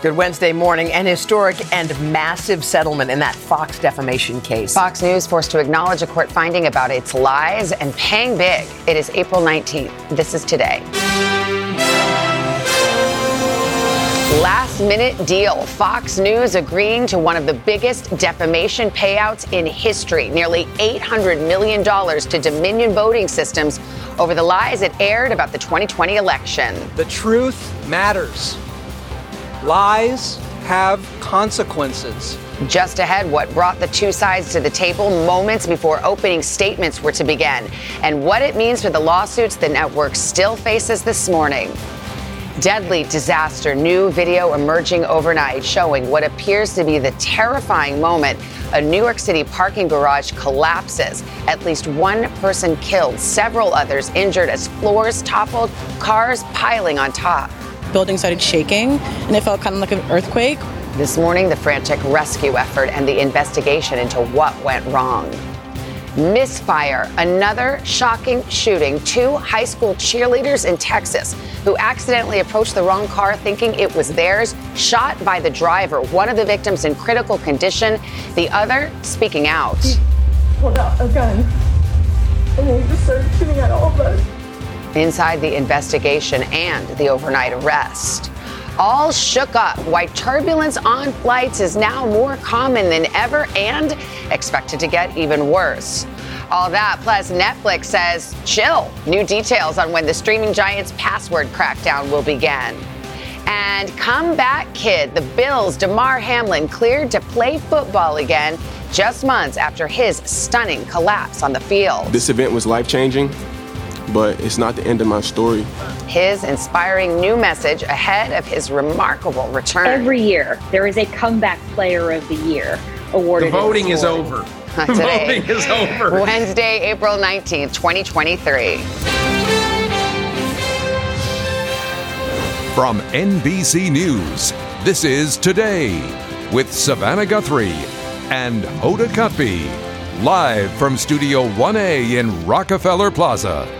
Good Wednesday morning. An historic and massive settlement in that Fox defamation case. Fox News forced to acknowledge a court finding about its lies and paying big. It is April 19th. This is today. Last minute deal. Fox News agreeing to one of the biggest defamation payouts in history nearly $800 million to Dominion Voting Systems over the lies it aired about the 2020 election. The truth matters. Lies have consequences. Just ahead, what brought the two sides to the table moments before opening statements were to begin, and what it means for the lawsuits the network still faces this morning. Deadly disaster. New video emerging overnight showing what appears to be the terrifying moment a New York City parking garage collapses. At least one person killed, several others injured as floors toppled, cars piling on top building started shaking and it felt kind of like an earthquake. This morning, the frantic rescue effort and the investigation into what went wrong. Misfire, another shocking shooting. Two high school cheerleaders in Texas who accidentally approached the wrong car thinking it was theirs, shot by the driver. One of the victims in critical condition, the other speaking out. He pulled out a gun and he just started shooting at all of us inside the investigation and the overnight arrest. All shook up why turbulence on flights is now more common than ever and expected to get even worse. All that, plus Netflix says chill. New details on when the streaming giant's password crackdown will begin. And comeback kid, the Bills' Damar Hamlin cleared to play football again just months after his stunning collapse on the field. This event was life changing but it's not the end of my story. His inspiring new message ahead of his remarkable return. Every year, there is a comeback player of the year awarded. The voting is over. Today, voting is over. Wednesday, April 19th, 2023. From NBC News, this is Today with Savannah Guthrie and Hoda Kotb. Live from Studio 1A in Rockefeller Plaza.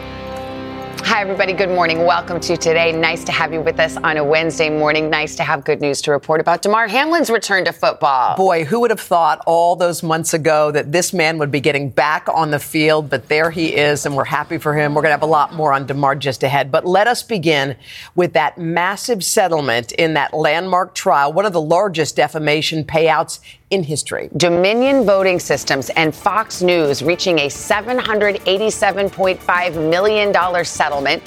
Hi, everybody. Good morning. Welcome to today. Nice to have you with us on a Wednesday morning. Nice to have good news to report about Damar Hamlin's return to football. Boy, who would have thought all those months ago that this man would be getting back on the field? But there he is, and we're happy for him. We're going to have a lot more on DeMar just ahead. But let us begin with that massive settlement in that landmark trial, one of the largest defamation payouts in history. Dominion Voting Systems and Fox News reaching a $787.5 million settlement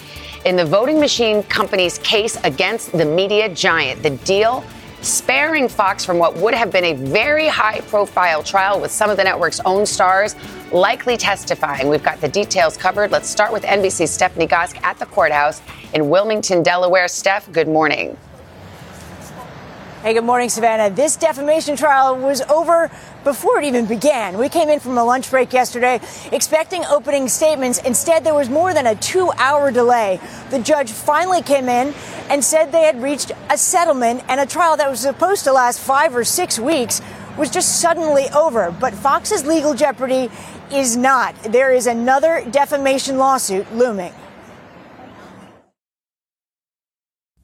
in the voting machine company's case against the media giant. The deal sparing Fox from what would have been a very high profile trial with some of the network's own stars likely testifying. We've got the details covered. Let's start with NBC's Stephanie Gosk at the courthouse in Wilmington, Delaware. Steph, good morning. Hey, good morning, Savannah. This defamation trial was over before it even began. We came in from a lunch break yesterday expecting opening statements. Instead, there was more than a two hour delay. The judge finally came in and said they had reached a settlement and a trial that was supposed to last five or six weeks was just suddenly over. But Fox's legal jeopardy is not. There is another defamation lawsuit looming.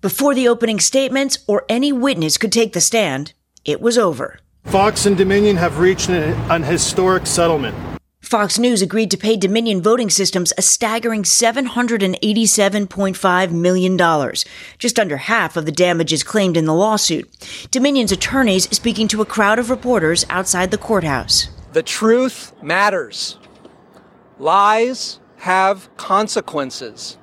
Before the opening statements or any witness could take the stand, it was over. Fox and Dominion have reached an, an, historic settlement. Fox News agreed to pay Dominion Voting Systems a staggering $787.5 million, just under half of the damages claimed in the lawsuit. Dominion's attorneys speaking to a crowd of reporters outside the courthouse. The truth matters. Lies have consequences.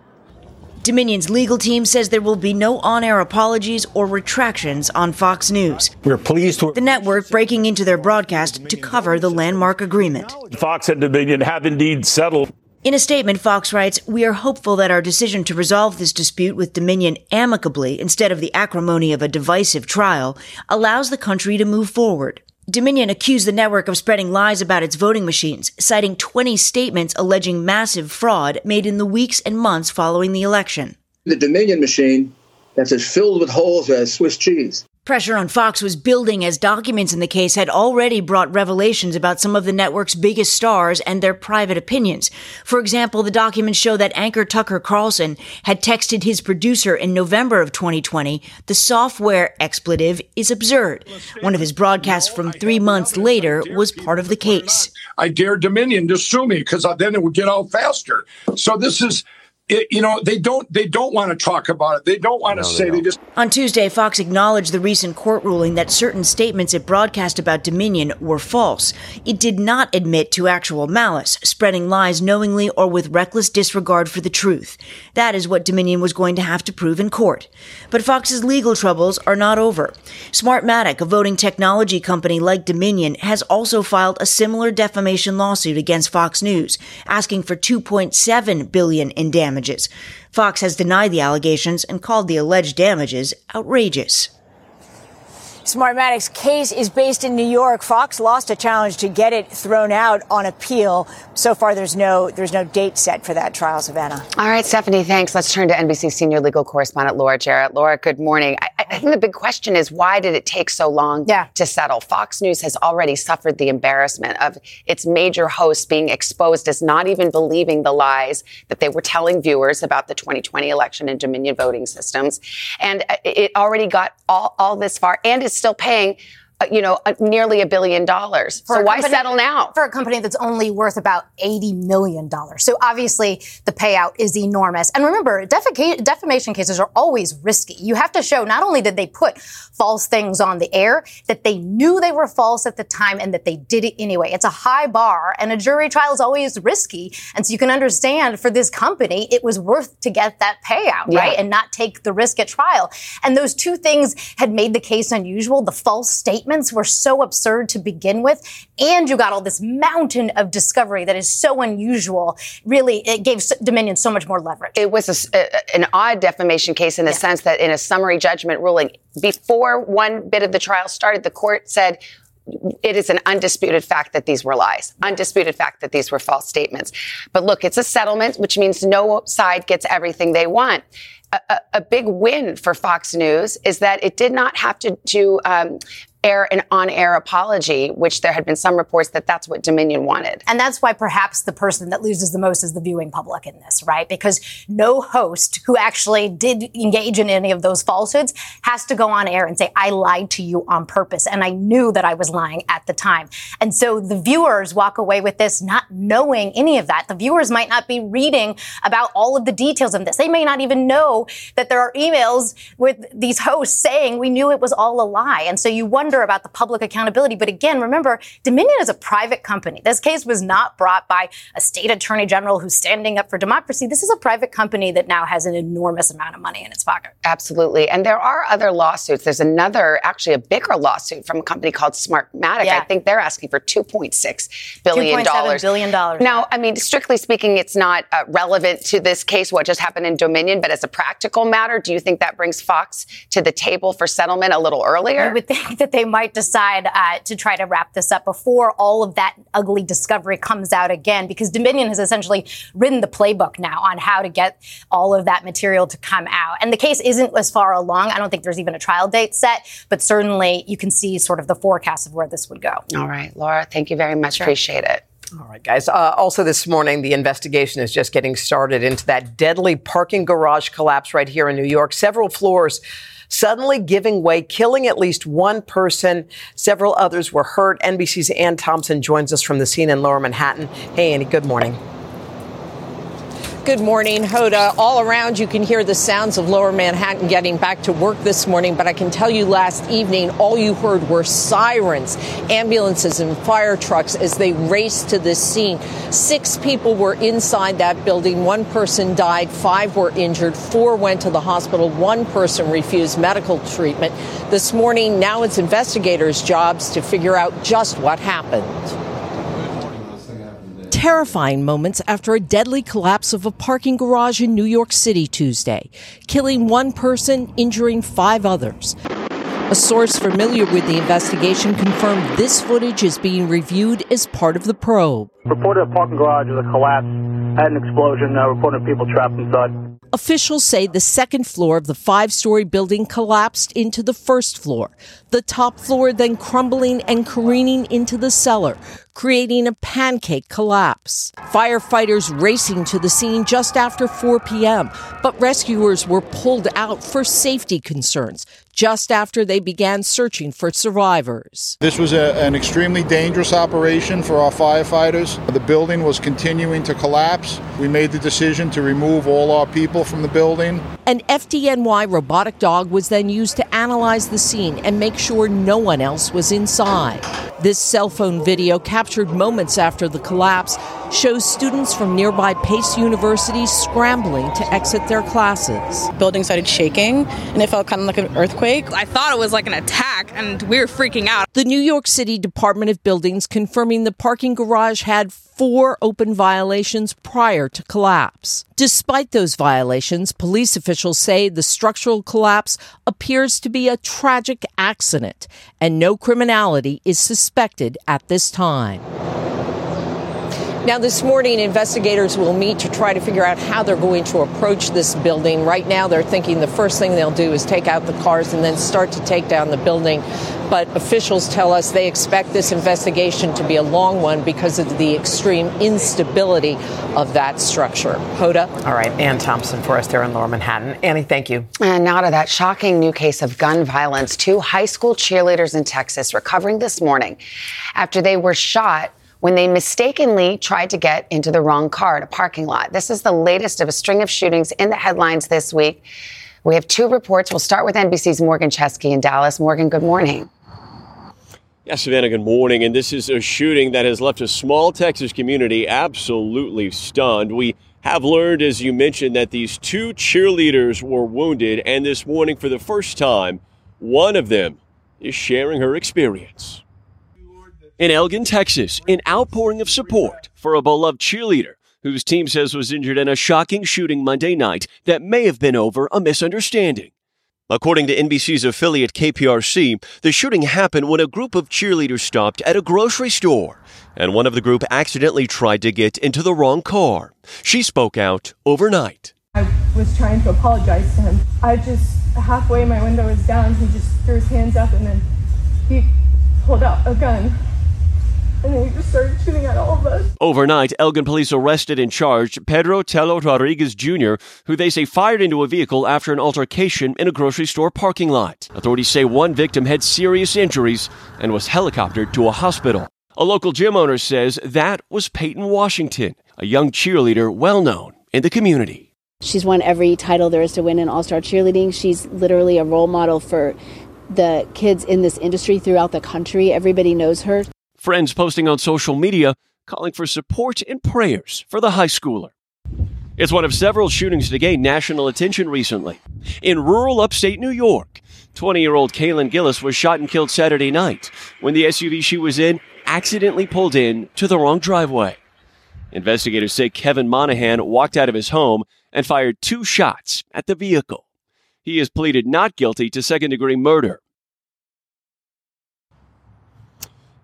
Dominion's legal team says there will be no on air apologies or retractions on Fox News. We're pleased to. The network breaking into their broadcast to cover the landmark agreement. Fox and Dominion have indeed settled. In a statement, Fox writes, We are hopeful that our decision to resolve this dispute with Dominion amicably instead of the acrimony of a divisive trial allows the country to move forward. Dominion accused the network of spreading lies about its voting machines, citing 20 statements alleging massive fraud made in the weeks and months following the election. The Dominion machine that's as filled with holes as Swiss cheese. Pressure on Fox was building as documents in the case had already brought revelations about some of the network's biggest stars and their private opinions. For example, the documents show that anchor Tucker Carlson had texted his producer in November of 2020, the software expletive is absurd. One of his broadcasts from three months later was part of the case. I dare Dominion to sue me because then it would get out faster. So this is it, you know they don't they don't want to talk about it. They don't want to say they, they, just on tuesday fox acknowledged the recent court ruling that certain statements it broadcast about dominion were false. It did not admit to actual malice spreading lies knowingly or with reckless disregard for the truth. That is what dominion was going to have to prove in court. But fox's legal troubles are not over. Smartmatic a voting technology company like dominion has also filed a similar defamation lawsuit against fox news asking for 2.7 billion in damages damages. Fox has denied the allegations and called the alleged damages outrageous. Smartmatic's case is based in New York. Fox lost a challenge to get it thrown out on appeal. So far, there's no there's no date set for that trial, Savannah. All right, Stephanie, thanks. Let's turn to NBC senior legal correspondent Laura Jarrett. Laura, good morning. I, I think the big question is why did it take so long yeah. to settle? Fox News has already suffered the embarrassment of its major hosts being exposed as not even believing the lies that they were telling viewers about the 2020 election and Dominion voting systems, and uh, it already got all, all this far and is still paying you know, uh, nearly a billion dollars. For so why company, settle now? For a company that's only worth about $80 million. So obviously the payout is enormous. And remember, defeca- defamation cases are always risky. You have to show not only did they put false things on the air, that they knew they were false at the time and that they did it anyway. It's a high bar and a jury trial is always risky. And so you can understand for this company, it was worth to get that payout, yeah. right? And not take the risk at trial. And those two things had made the case unusual. The false statement statements were so absurd to begin with. And you got all this mountain of discovery that is so unusual. Really, it gave Dominion so much more leverage. It was a, an odd defamation case in the yeah. sense that in a summary judgment ruling, before one bit of the trial started, the court said, it is an undisputed fact that these were lies, undisputed fact that these were false statements. But look, it's a settlement, which means no side gets everything they want a, a, big win for Fox News is that it did not have to do um, air an on-air apology, which there had been some reports that that's what Dominion wanted. And that's why perhaps the person that loses the most is the viewing public in this, right? Because no host who actually did engage in any of those falsehoods has to go on air and say, I lied to you on purpose. And I knew that I was lying at the time. And so the viewers walk away with this not knowing any of that. The viewers might not be reading about all of the details of this. They may not even know that there are emails with these hosts saying we knew it was all a lie. And so you wonder about the public accountability. But again, remember, Dominion is a private company. This case was not brought by a state attorney general who's standing up for democracy. This is a private company that now has an enormous amount of money in its pocket. Absolutely. And there are other lawsuits. There's another, actually a bigger lawsuit from a company called Smartmatic. Yeah. I think they're asking for $2.6 billion. $2.7 billion. Now, I mean, strictly speaking, it's not uh, relevant to this case, what just happened in Dominion, but as a practical matter, do you think that brings Fox to the table for settlement a little earlier? I would think that they might decide uh, to try to wrap this up before all of that ugly discovery comes out again, because Dominion has essentially written the playbook now on how to get all of that material to come out. And the case isn't as far along. I don't think there's even a trial date set, but certainly you can see sort of the forecast of where this would go. All right, Laura, thank you very much. Sure. Appreciate it. All right, guys. Uh, also, this morning, the investigation is just getting started into that deadly parking garage collapse right here in New York. Several floors suddenly giving way, killing at least one person. Several others were hurt. NBC's Ann Thompson joins us from the scene in Lower Manhattan. Hey, Annie, good morning. Good morning, Hoda. All around, you can hear the sounds of lower Manhattan getting back to work this morning, but I can tell you last evening, all you heard were sirens, ambulances, and fire trucks as they raced to the scene. Six people were inside that building. One person died, five were injured, four went to the hospital, one person refused medical treatment. This morning, now it's investigators' jobs to figure out just what happened. Terrifying moments after a deadly collapse of a parking garage in New York City Tuesday, killing one person, injuring five others. A source familiar with the investigation confirmed this footage is being reviewed as part of the probe. Reported a parking garage with a collapse, had an explosion, uh, reported people trapped inside. Officials say the second floor of the five story building collapsed into the first floor, the top floor then crumbling and careening into the cellar, creating a pancake collapse. Firefighters racing to the scene just after 4 p.m., but rescuers were pulled out for safety concerns just after they began searching for survivors. This was a, an extremely dangerous operation for our firefighters. The building was continuing to collapse. We made the decision to remove all our people from the building. An FDNY robotic dog was then used to analyze the scene and make sure no one else was inside. This cell phone video, captured moments after the collapse, shows students from nearby Pace University scrambling to exit their classes. Building started shaking and it felt kind of like an earthquake. I thought it was like an attack and we were freaking out. The New York City Department of Buildings confirming the parking garage had four open violations prior to collapse. Despite those violations, police officials say the structural collapse appears to be a tragic accident and no criminality is suspected at this time. Now, this morning, investigators will meet to try to figure out how they're going to approach this building. Right now, they're thinking the first thing they'll do is take out the cars and then start to take down the building. But officials tell us they expect this investigation to be a long one because of the extreme instability of that structure. Hoda? All right, Ann Thompson for us there in Lower Manhattan. Annie, thank you. And now to that shocking new case of gun violence. Two high school cheerleaders in Texas recovering this morning after they were shot when they mistakenly tried to get into the wrong car at a parking lot. This is the latest of a string of shootings in the headlines this week. We have two reports. We'll start with NBC's Morgan Chesky in Dallas. Morgan, good morning. Yes, Savannah, good morning. And this is a shooting that has left a small Texas community absolutely stunned. We have learned, as you mentioned, that these two cheerleaders were wounded. And this morning, for the first time, one of them is sharing her experience. In Elgin, Texas, an outpouring of support for a beloved cheerleader whose team says was injured in a shocking shooting Monday night that may have been over a misunderstanding. According to NBC's affiliate KPRC, the shooting happened when a group of cheerleaders stopped at a grocery store, and one of the group accidentally tried to get into the wrong car. She spoke out overnight. I was trying to apologize to him. I just, halfway my window was down, he just threw his hands up and then he pulled out a gun and then he just started shooting at all of us. Overnight, Elgin police arrested and charged Pedro Tello Rodriguez Jr., who they say fired into a vehicle after an altercation in a grocery store parking lot. Authorities say one victim had serious injuries and was helicoptered to a hospital. A local gym owner says that was Peyton Washington, a young cheerleader well known in the community. She's won every title there is to win in all star cheerleading. She's literally a role model for the kids in this industry throughout the country. Everybody knows her. Friends posting on social media calling for support and prayers for the high schooler. It's one of several shootings to gain national attention recently. In rural upstate New York, 20 year old Kaylin Gillis was shot and killed Saturday night when the SUV she was in accidentally pulled in to the wrong driveway. Investigators say Kevin Monahan walked out of his home and fired two shots at the vehicle. He has pleaded not guilty to second degree murder.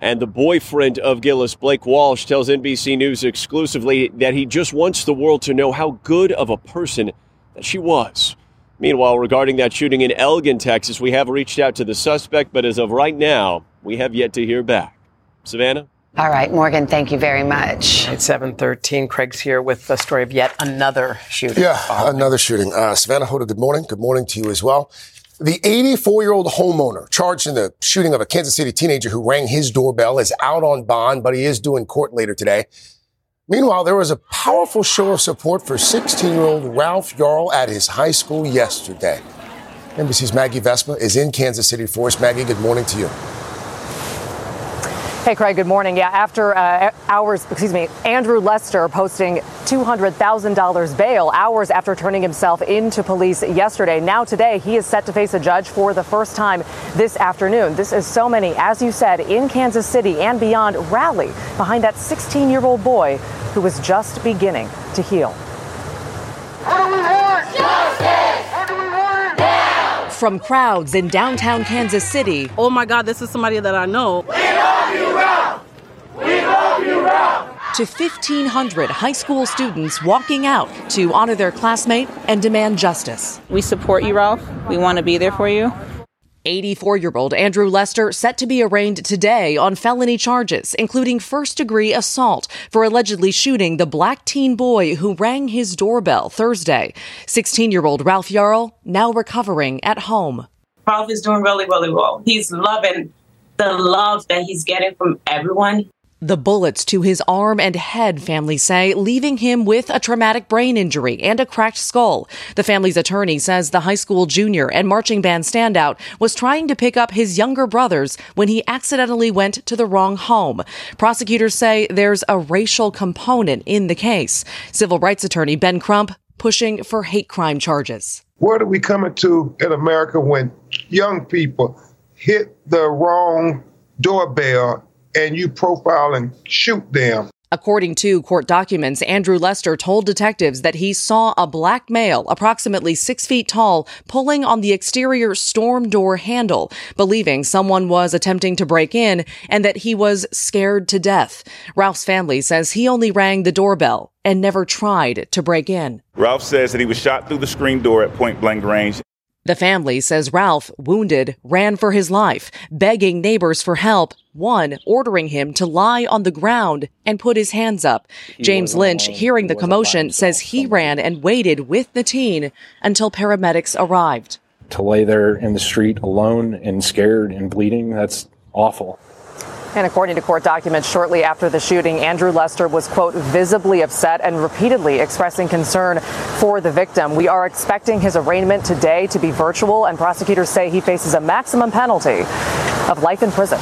And the boyfriend of Gillis, Blake Walsh, tells NBC News exclusively that he just wants the world to know how good of a person that she was. Meanwhile, regarding that shooting in Elgin, Texas, we have reached out to the suspect, but as of right now, we have yet to hear back. Savannah? All right, Morgan, thank you very much. It's 713, Craig's here with the story of yet another shooting. Yeah, another shooting. Uh, Savannah Hoda, good morning. Good morning to you as well. The 84 year old homeowner charged in the shooting of a Kansas City teenager who rang his doorbell is out on bond, but he is due in court later today. Meanwhile, there was a powerful show of support for 16 year old Ralph Yarl at his high school yesterday. NBC's Maggie Vespa is in Kansas City for us. Maggie, good morning to you. Hey, Craig, good morning. Yeah, after uh, hours, excuse me, Andrew Lester posting $200,000 bail hours after turning himself into police yesterday. Now, today, he is set to face a judge for the first time this afternoon. This is so many, as you said, in Kansas City and beyond rally behind that 16 year old boy who was just beginning to heal. From crowds in downtown Kansas City. Oh my God, this is somebody that I know. To 1,500 high school students walking out to honor their classmate and demand justice. We support you, Ralph. We want to be there for you. 84 year old Andrew Lester set to be arraigned today on felony charges, including first degree assault for allegedly shooting the black teen boy who rang his doorbell Thursday. 16 year old Ralph Yarl now recovering at home. Ralph is doing really, really well. He's loving the love that he's getting from everyone. The bullets to his arm and head, families say, leaving him with a traumatic brain injury and a cracked skull. The family's attorney says the high school junior and marching band standout was trying to pick up his younger brothers when he accidentally went to the wrong home. Prosecutors say there's a racial component in the case. Civil rights attorney Ben Crump pushing for hate crime charges. What are we coming to in America when young people hit the wrong doorbell and you profile and shoot them? According to court documents, Andrew Lester told detectives that he saw a black male, approximately six feet tall, pulling on the exterior storm door handle, believing someone was attempting to break in and that he was scared to death. Ralph's family says he only rang the doorbell and never tried to break in. Ralph says that he was shot through the screen door at point blank range. The family says Ralph, wounded, ran for his life, begging neighbors for help, one ordering him to lie on the ground and put his hands up. James Lynch, hearing the commotion, says he ran and waited with the teen until paramedics arrived. To lay there in the street alone and scared and bleeding, that's awful. And according to court documents, shortly after the shooting, Andrew Lester was, quote, visibly upset and repeatedly expressing concern for the victim. We are expecting his arraignment today to be virtual, and prosecutors say he faces a maximum penalty of life in prison.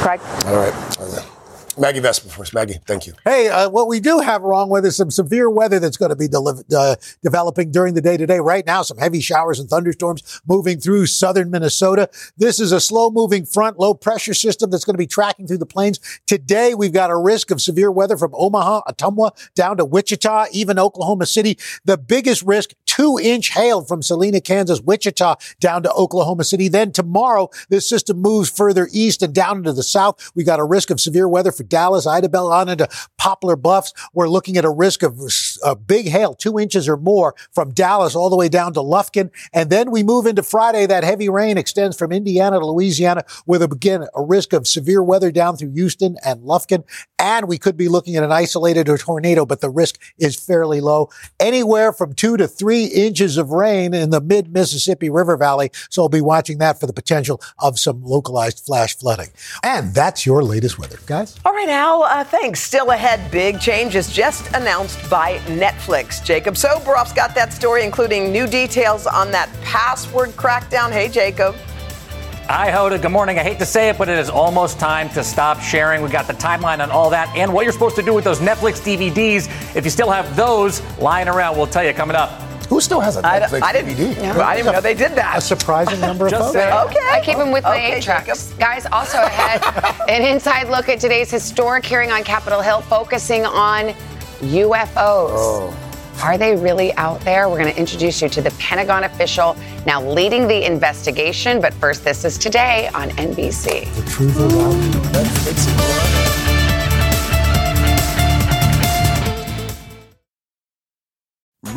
Craig? All right. Maggie Vespa first. Maggie, thank you. Hey, uh, what we do have wrong with is some severe weather that's going to be deli- uh, developing during the day today. Right now, some heavy showers and thunderstorms moving through southern Minnesota. This is a slow moving front low pressure system that's going to be tracking through the plains. Today, we've got a risk of severe weather from Omaha, Ottumwa down to Wichita, even Oklahoma City. The biggest risk, two inch hail from Salina, Kansas, Wichita down to Oklahoma City. Then tomorrow, this system moves further east and down into the south. We got a risk of severe weather for Dallas, Idabel, on into Poplar Bluffs. We're looking at a risk of a big hail, two inches or more from Dallas all the way down to Lufkin. And then we move into Friday. That heavy rain extends from Indiana to Louisiana with again a risk of severe weather down through Houston and Lufkin. And we could be looking at an isolated tornado, but the risk is fairly low. Anywhere from two to three inches of rain in the mid Mississippi River Valley. So I'll be watching that for the potential of some localized flash flooding. And that's your latest weather, guys. All right, Al, uh, thanks. Still ahead, big changes just announced by Netflix. Jacob Soboroff's got that story, including new details on that password crackdown. Hey, Jacob. Hi, Hoda. Good morning. I hate to say it, but it is almost time to stop sharing. We got the timeline on all that and what you're supposed to do with those Netflix DVDs. If you still have those lying around, we'll tell you coming up. Who still has a Netflix I, I didn't, DVD? Yeah. I didn't even know they did that. A surprising number of folks. Okay. I keep them with my Okay, eight tracks. Guys, also ahead, an inside look at today's historic hearing on Capitol Hill focusing on UFOs. Oh. Are they really out there? We're going to introduce you to the Pentagon official now leading the investigation. But first, this is today on NBC. The truth is out.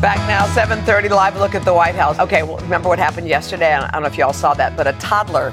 Back now, 7:30 live look at the White House. Okay, well, remember what happened yesterday? I don't know if y'all saw that, but a toddler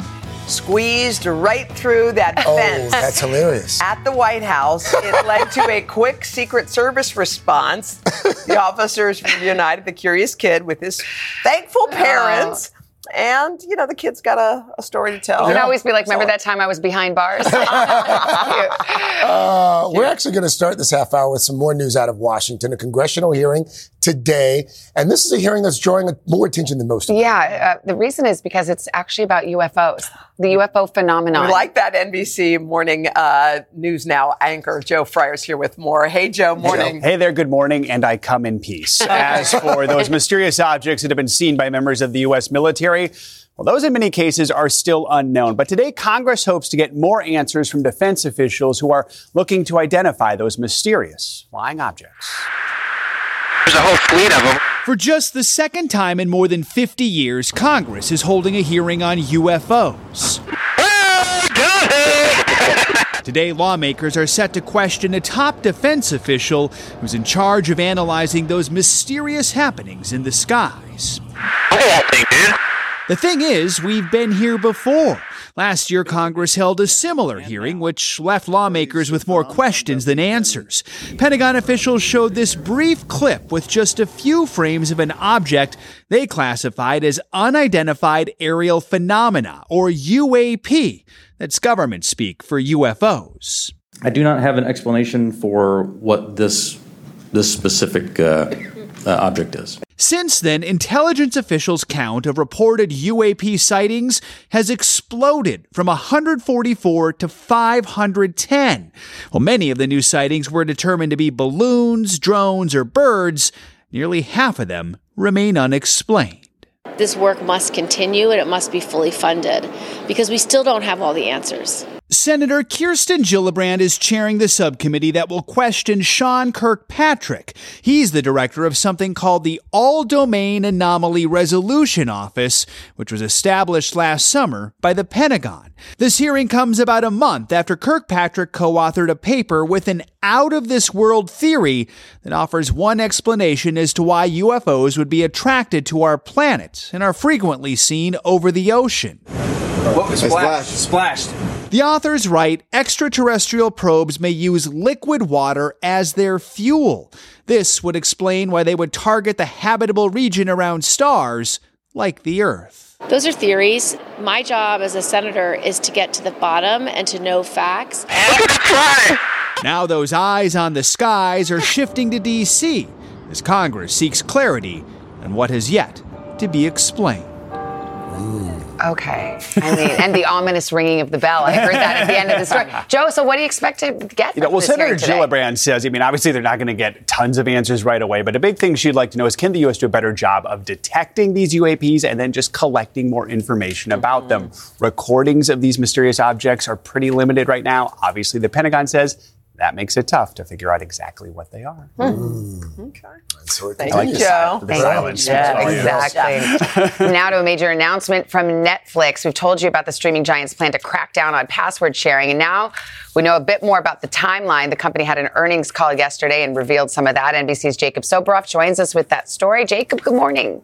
squeezed right through that Oh, fence. that's hilarious. At the White House, it led to a quick Secret Service response. The officers reunited the curious kid with his thankful parents. And, you know, the kid's got a, a story to tell. You can always be like, remember that time I was behind bars? Uh, we're actually going to start this half hour with some more news out of Washington, a congressional hearing today. And this is a hearing that's drawing more attention than most yeah, uh, the reason is because it's actually about UFOs, the UFO phenomenon. We like that NBC morning uh, news now anchor Joe Fryer's here with more. Hey, Joe, morning. Hey there, good morning, and I come in peace. As for those mysterious objects that have been seen by members of the U.S. military, well, those in many cases are still unknown. But today, Congress hopes to get more answers from defense officials who are looking to identify those mysterious flying objects. There's a whole fleet of them. For just the second time in more than 50 years, Congress is holding a hearing on UFOs. Today, lawmakers are set to question a top defense official who's in charge of analyzing those mysterious happenings in the skies. The thing is, we've been here before. Last year, Congress held a similar hearing, which left lawmakers with more questions than answers. Pentagon officials showed this brief clip with just a few frames of an object they classified as unidentified aerial phenomena, or UAP. That's government speak for UFOs. I do not have an explanation for what this this specific uh, uh, object is. Since then, intelligence officials' count of reported UAP sightings has exploded from 144 to 510. While many of the new sightings were determined to be balloons, drones, or birds, nearly half of them remain unexplained. This work must continue and it must be fully funded because we still don't have all the answers. Senator Kirsten Gillibrand is chairing the subcommittee that will question Sean Kirkpatrick. He's the director of something called the All Domain Anomaly Resolution Office, which was established last summer by the Pentagon. This hearing comes about a month after Kirkpatrick co authored a paper with an out of this world theory that offers one explanation as to why UFOs would be attracted to our planet and are frequently seen over the ocean. What splashed? Splashed. The authors write extraterrestrial probes may use liquid water as their fuel. This would explain why they would target the habitable region around stars like the Earth. Those are theories. My job as a senator is to get to the bottom and to know facts. Now those eyes on the skies are shifting to D.C. as Congress seeks clarity on what has yet to be explained. Okay. I mean, and the ominous ringing of the bell. I heard that at the end of the story. Joe, so what do you expect to get You know, well, Senator? Gillibrand says, I mean, obviously they're not going to get tons of answers right away, but a big thing she'd like to know is can the U.S. do a better job of detecting these UAPs and then just collecting more information about mm-hmm. them? Recordings of these mysterious objects are pretty limited right now. Obviously, the Pentagon says that makes it tough to figure out exactly what they are. Hmm. Thank I like you, Joe. silence. Yeah. exactly. now to a major announcement from Netflix. We've told you about the streaming giant's plan to crack down on password sharing, and now we know a bit more about the timeline. The company had an earnings call yesterday and revealed some of that. NBC's Jacob Soboroff joins us with that story. Jacob, good morning.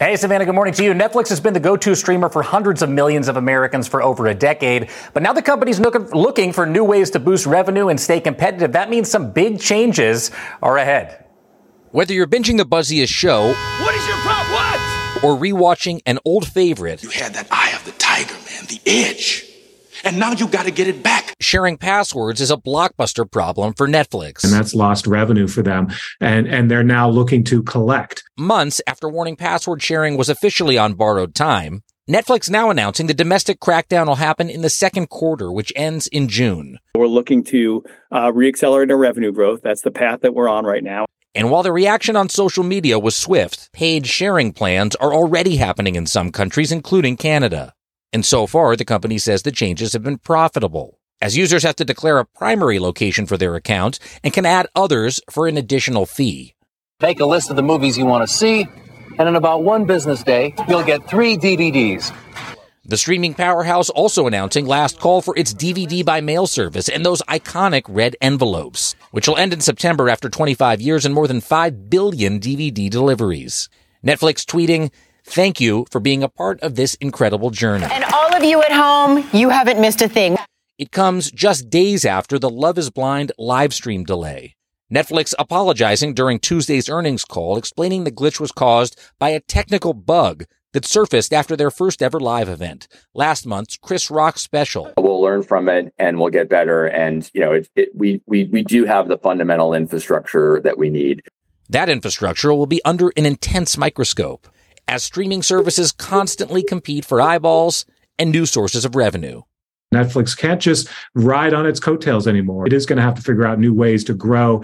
Hey, Savannah, good morning to you. Netflix has been the go to streamer for hundreds of millions of Americans for over a decade. But now the company's looking for new ways to boost revenue and stay competitive. That means some big changes are ahead. Whether you're binging the buzziest show What is your problem? What? or rewatching an old favorite, You had that eye of the tiger, man, the edge. And now you got to get it back. Sharing passwords is a blockbuster problem for Netflix. and that's lost revenue for them and and they're now looking to collect Months after warning password sharing was officially on borrowed time, Netflix now announcing the domestic crackdown will happen in the second quarter, which ends in June. We're looking to uh, reaccelerate our revenue growth. That's the path that we're on right now. And while the reaction on social media was swift, paid sharing plans are already happening in some countries, including Canada. And so far, the company says the changes have been profitable, as users have to declare a primary location for their account and can add others for an additional fee. Make a list of the movies you want to see, and in about one business day, you'll get three DVDs. The streaming powerhouse also announcing last call for its DVD by mail service and those iconic red envelopes, which will end in September after 25 years and more than 5 billion DVD deliveries. Netflix tweeting, Thank you for being a part of this incredible journey. And all of you at home, you haven't missed a thing. It comes just days after the Love is Blind live stream delay. Netflix apologizing during Tuesday's earnings call, explaining the glitch was caused by a technical bug that surfaced after their first ever live event, last month's Chris Rock special. We'll learn from it and we'll get better. And, you know, it, it, we, we, we do have the fundamental infrastructure that we need. That infrastructure will be under an intense microscope as streaming services constantly compete for eyeballs and new sources of revenue. Netflix can't just ride on its coattails anymore it is going to have to figure out new ways to grow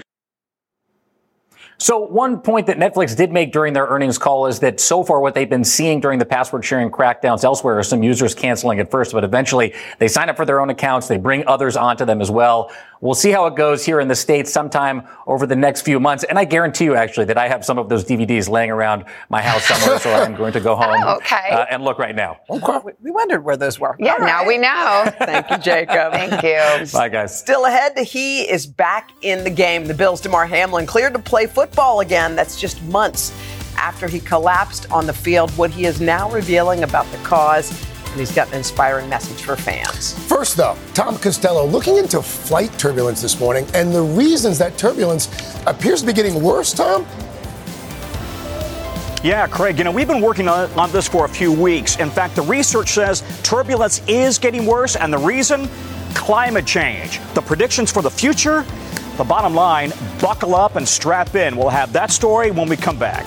So one point that Netflix did make during their earnings call is that so far what they've been seeing during the password sharing crackdowns elsewhere are some users canceling at first, but eventually they sign up for their own accounts. They bring others onto them as well. We'll see how it goes here in the States sometime over the next few months. And I guarantee you actually that I have some of those DVDs laying around my house somewhere. so I'm going to go home Okay. uh, and look right now. We, we wondered where those were. Yeah, All now right. we know. Thank you, Jacob. Thank you. Bye, guys. Still ahead, he is back in the game. The Bills' Damar Hamlin cleared to play football again. That's just months after he collapsed on the field. What he is now revealing about the cause, and he's got an inspiring message for fans. First, though, Tom Costello looking into flight turbulence this morning and the reasons that turbulence appears to be getting worse, Tom? Yeah, Craig, you know, we've been working on, on this for a few weeks. In fact, the research says turbulence is getting worse, and the reason? Climate change. The predictions for the future? The bottom line buckle up and strap in. We'll have that story when we come back.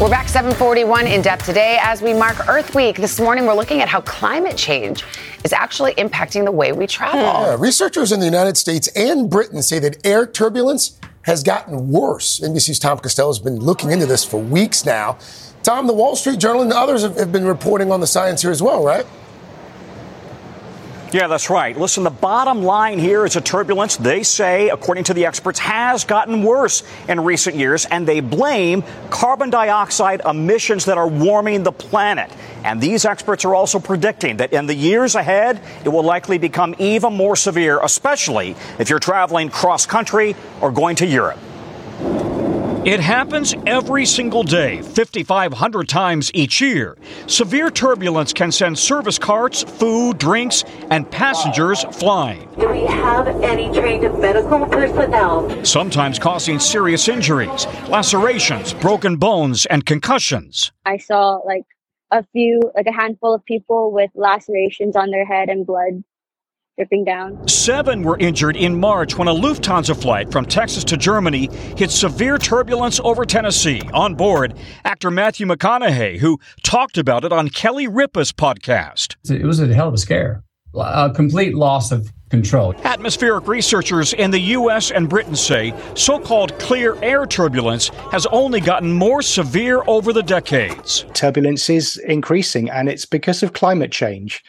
We're back 741 in depth today as we mark Earth Week. This morning, we're looking at how climate change is actually impacting the way we travel. Yeah, researchers in the United States and Britain say that air turbulence has gotten worse. NBC's Tom Costello has been looking into this for weeks now. Tom, the Wall Street Journal and others have, have been reporting on the science here as well, right? Yeah, that's right. Listen, the bottom line here is a turbulence, they say, according to the experts, has gotten worse in recent years, and they blame carbon dioxide emissions that are warming the planet. And these experts are also predicting that in the years ahead, it will likely become even more severe, especially if you're traveling cross country or going to Europe. It happens every single day, 5,500 times each year. Severe turbulence can send service carts, food, drinks, and passengers flying, Do we have any trained medical personnel? sometimes causing serious injuries, lacerations, broken bones, and concussions. I saw like a few, like a handful of people with lacerations on their head and blood dripping down. Seven were injured in March when a Lufthansa flight from Texas to Germany hit severe turbulence over Tennessee. On board, actor Matthew McConaughey, who talked about it on Kelly Ripa's podcast. It was a hell of a scare. A complete loss of control. Atmospheric researchers in the U.S. and Britain say so called clear air turbulence has only gotten more severe over the decades. Turbulence is increasing, and it's because of climate change.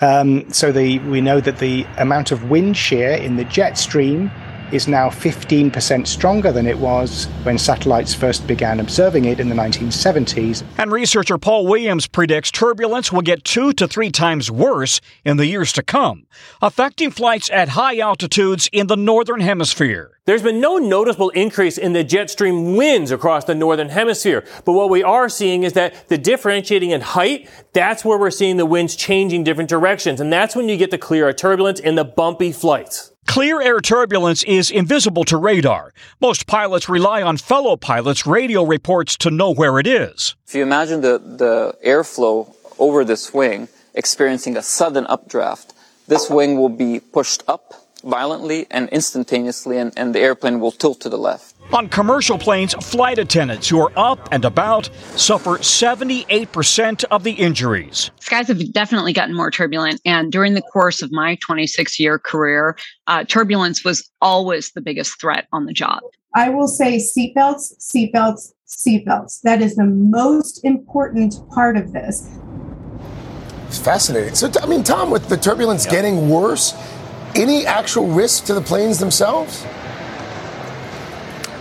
Um, so the, we know that the amount of wind shear in the jet stream is now 15% stronger than it was when satellites first began observing it in the 1970s. And researcher Paul Williams predicts turbulence will get two to three times worse in the years to come, affecting flights at high altitudes in the northern hemisphere. There's been no noticeable increase in the jet stream winds across the northern hemisphere. But what we are seeing is that the differentiating in height, that's where we're seeing the winds changing different directions. And that's when you get the clear turbulence in the bumpy flights. Clear air turbulence is invisible to radar. Most pilots rely on fellow pilots' radio reports to know where it is. If you imagine the, the airflow over this wing experiencing a sudden updraft, this wing will be pushed up violently and instantaneously, and, and the airplane will tilt to the left. On commercial planes, flight attendants who are up and about suffer 78% of the injuries. Skies have definitely gotten more turbulent. And during the course of my 26 year career, uh, turbulence was always the biggest threat on the job. I will say seatbelts, seatbelts, seatbelts. That is the most important part of this. It's fascinating. So, I mean, Tom, with the turbulence yep. getting worse, any actual risk to the planes themselves?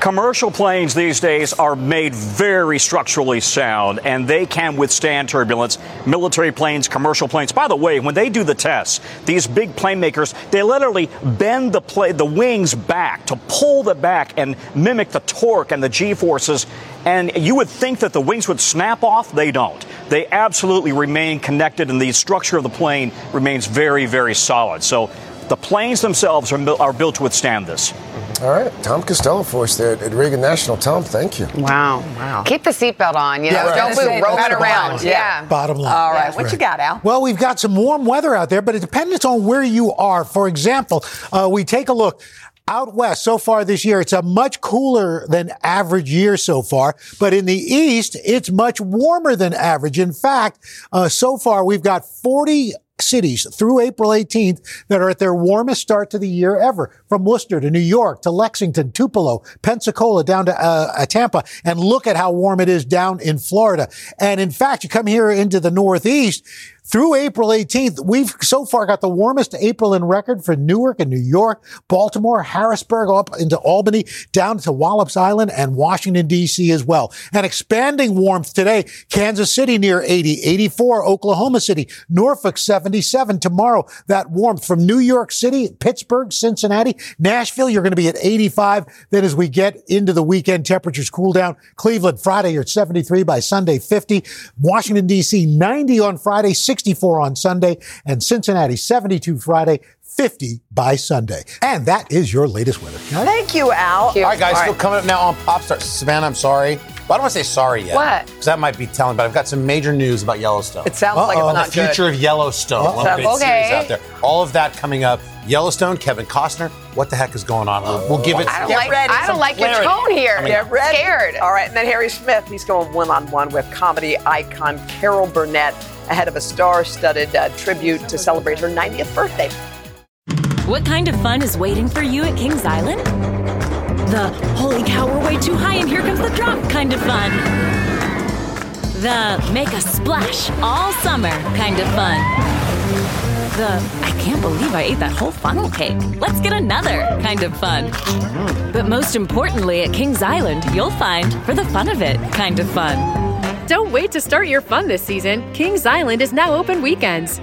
Commercial planes these days are made very structurally sound and they can withstand turbulence. Military planes, commercial planes. By the way, when they do the tests, these big plane makers, they literally bend the the wings back to pull the back and mimic the torque and the G forces. And you would think that the wings would snap off. They don't. They absolutely remain connected and the structure of the plane remains very, very solid. So the planes themselves are, are built to withstand this. All right, Tom Costello for us there at Reagan National. Tom, thank you. Wow, wow. Keep the seatbelt on. You know, yeah, don't move, roll it around. Yeah. yeah. Bottom line. All right, what you got, Al? Well, we've got some warm weather out there, but it depends on where you are. For example, uh, we take a look. Out west, so far this year, it's a much cooler than average year so far. But in the east, it's much warmer than average. In fact, uh, so far we've got 40 cities through April 18th that are at their warmest start to the year ever, from Worcester to New York to Lexington, Tupelo, Pensacola, down to uh, Tampa, and look at how warm it is down in Florida. And in fact, you come here into the Northeast, through April 18th, we've so far got the warmest April in record for Newark and New York, Baltimore, Harrisburg, up into Albany, down to Wallops Island and Washington, D.C. as well. And expanding warmth today, Kansas City near 80, 84, Oklahoma City, Norfolk 77 tomorrow. That warmth from New York City, Pittsburgh, Cincinnati, Nashville, you're going to be at 85. Then as we get into the weekend, temperatures cool down. Cleveland, Friday, you're at 73 by Sunday, 50. Washington, D.C., 90 on Friday, 64 on Sunday, and Cincinnati 72 Friday, 50 by Sunday. And that is your latest weather. Thank you, Al. All right, guys, All right. still coming up now on Pop Start. Savannah, I'm sorry. Well, I don't want to say sorry yet. What? Because that might be telling, but I've got some major news about Yellowstone. It sounds Uh-oh. like it's not the future good. of Yellowstone. Uh-oh. okay. out there. All of that coming up. Yellowstone, Kevin Costner. What the heck is going on? We'll, we'll give it. I don't like. I don't like clarity. your tone here. I mean, Get ready. Scared. All right, and then Harry Smith. He's going one on one with comedy icon Carol Burnett ahead of a star-studded uh, tribute to celebrate her 90th birthday. What kind of fun is waiting for you at Kings Island? The holy cow, we're way too high and here comes the drop kind of fun. The make a splash all summer kind of fun. The I can't believe I ate that whole funnel cake. Let's get another kind of fun. But most importantly, at Kings Island, you'll find for the fun of it kind of fun. Don't wait to start your fun this season. Kings Island is now open weekends.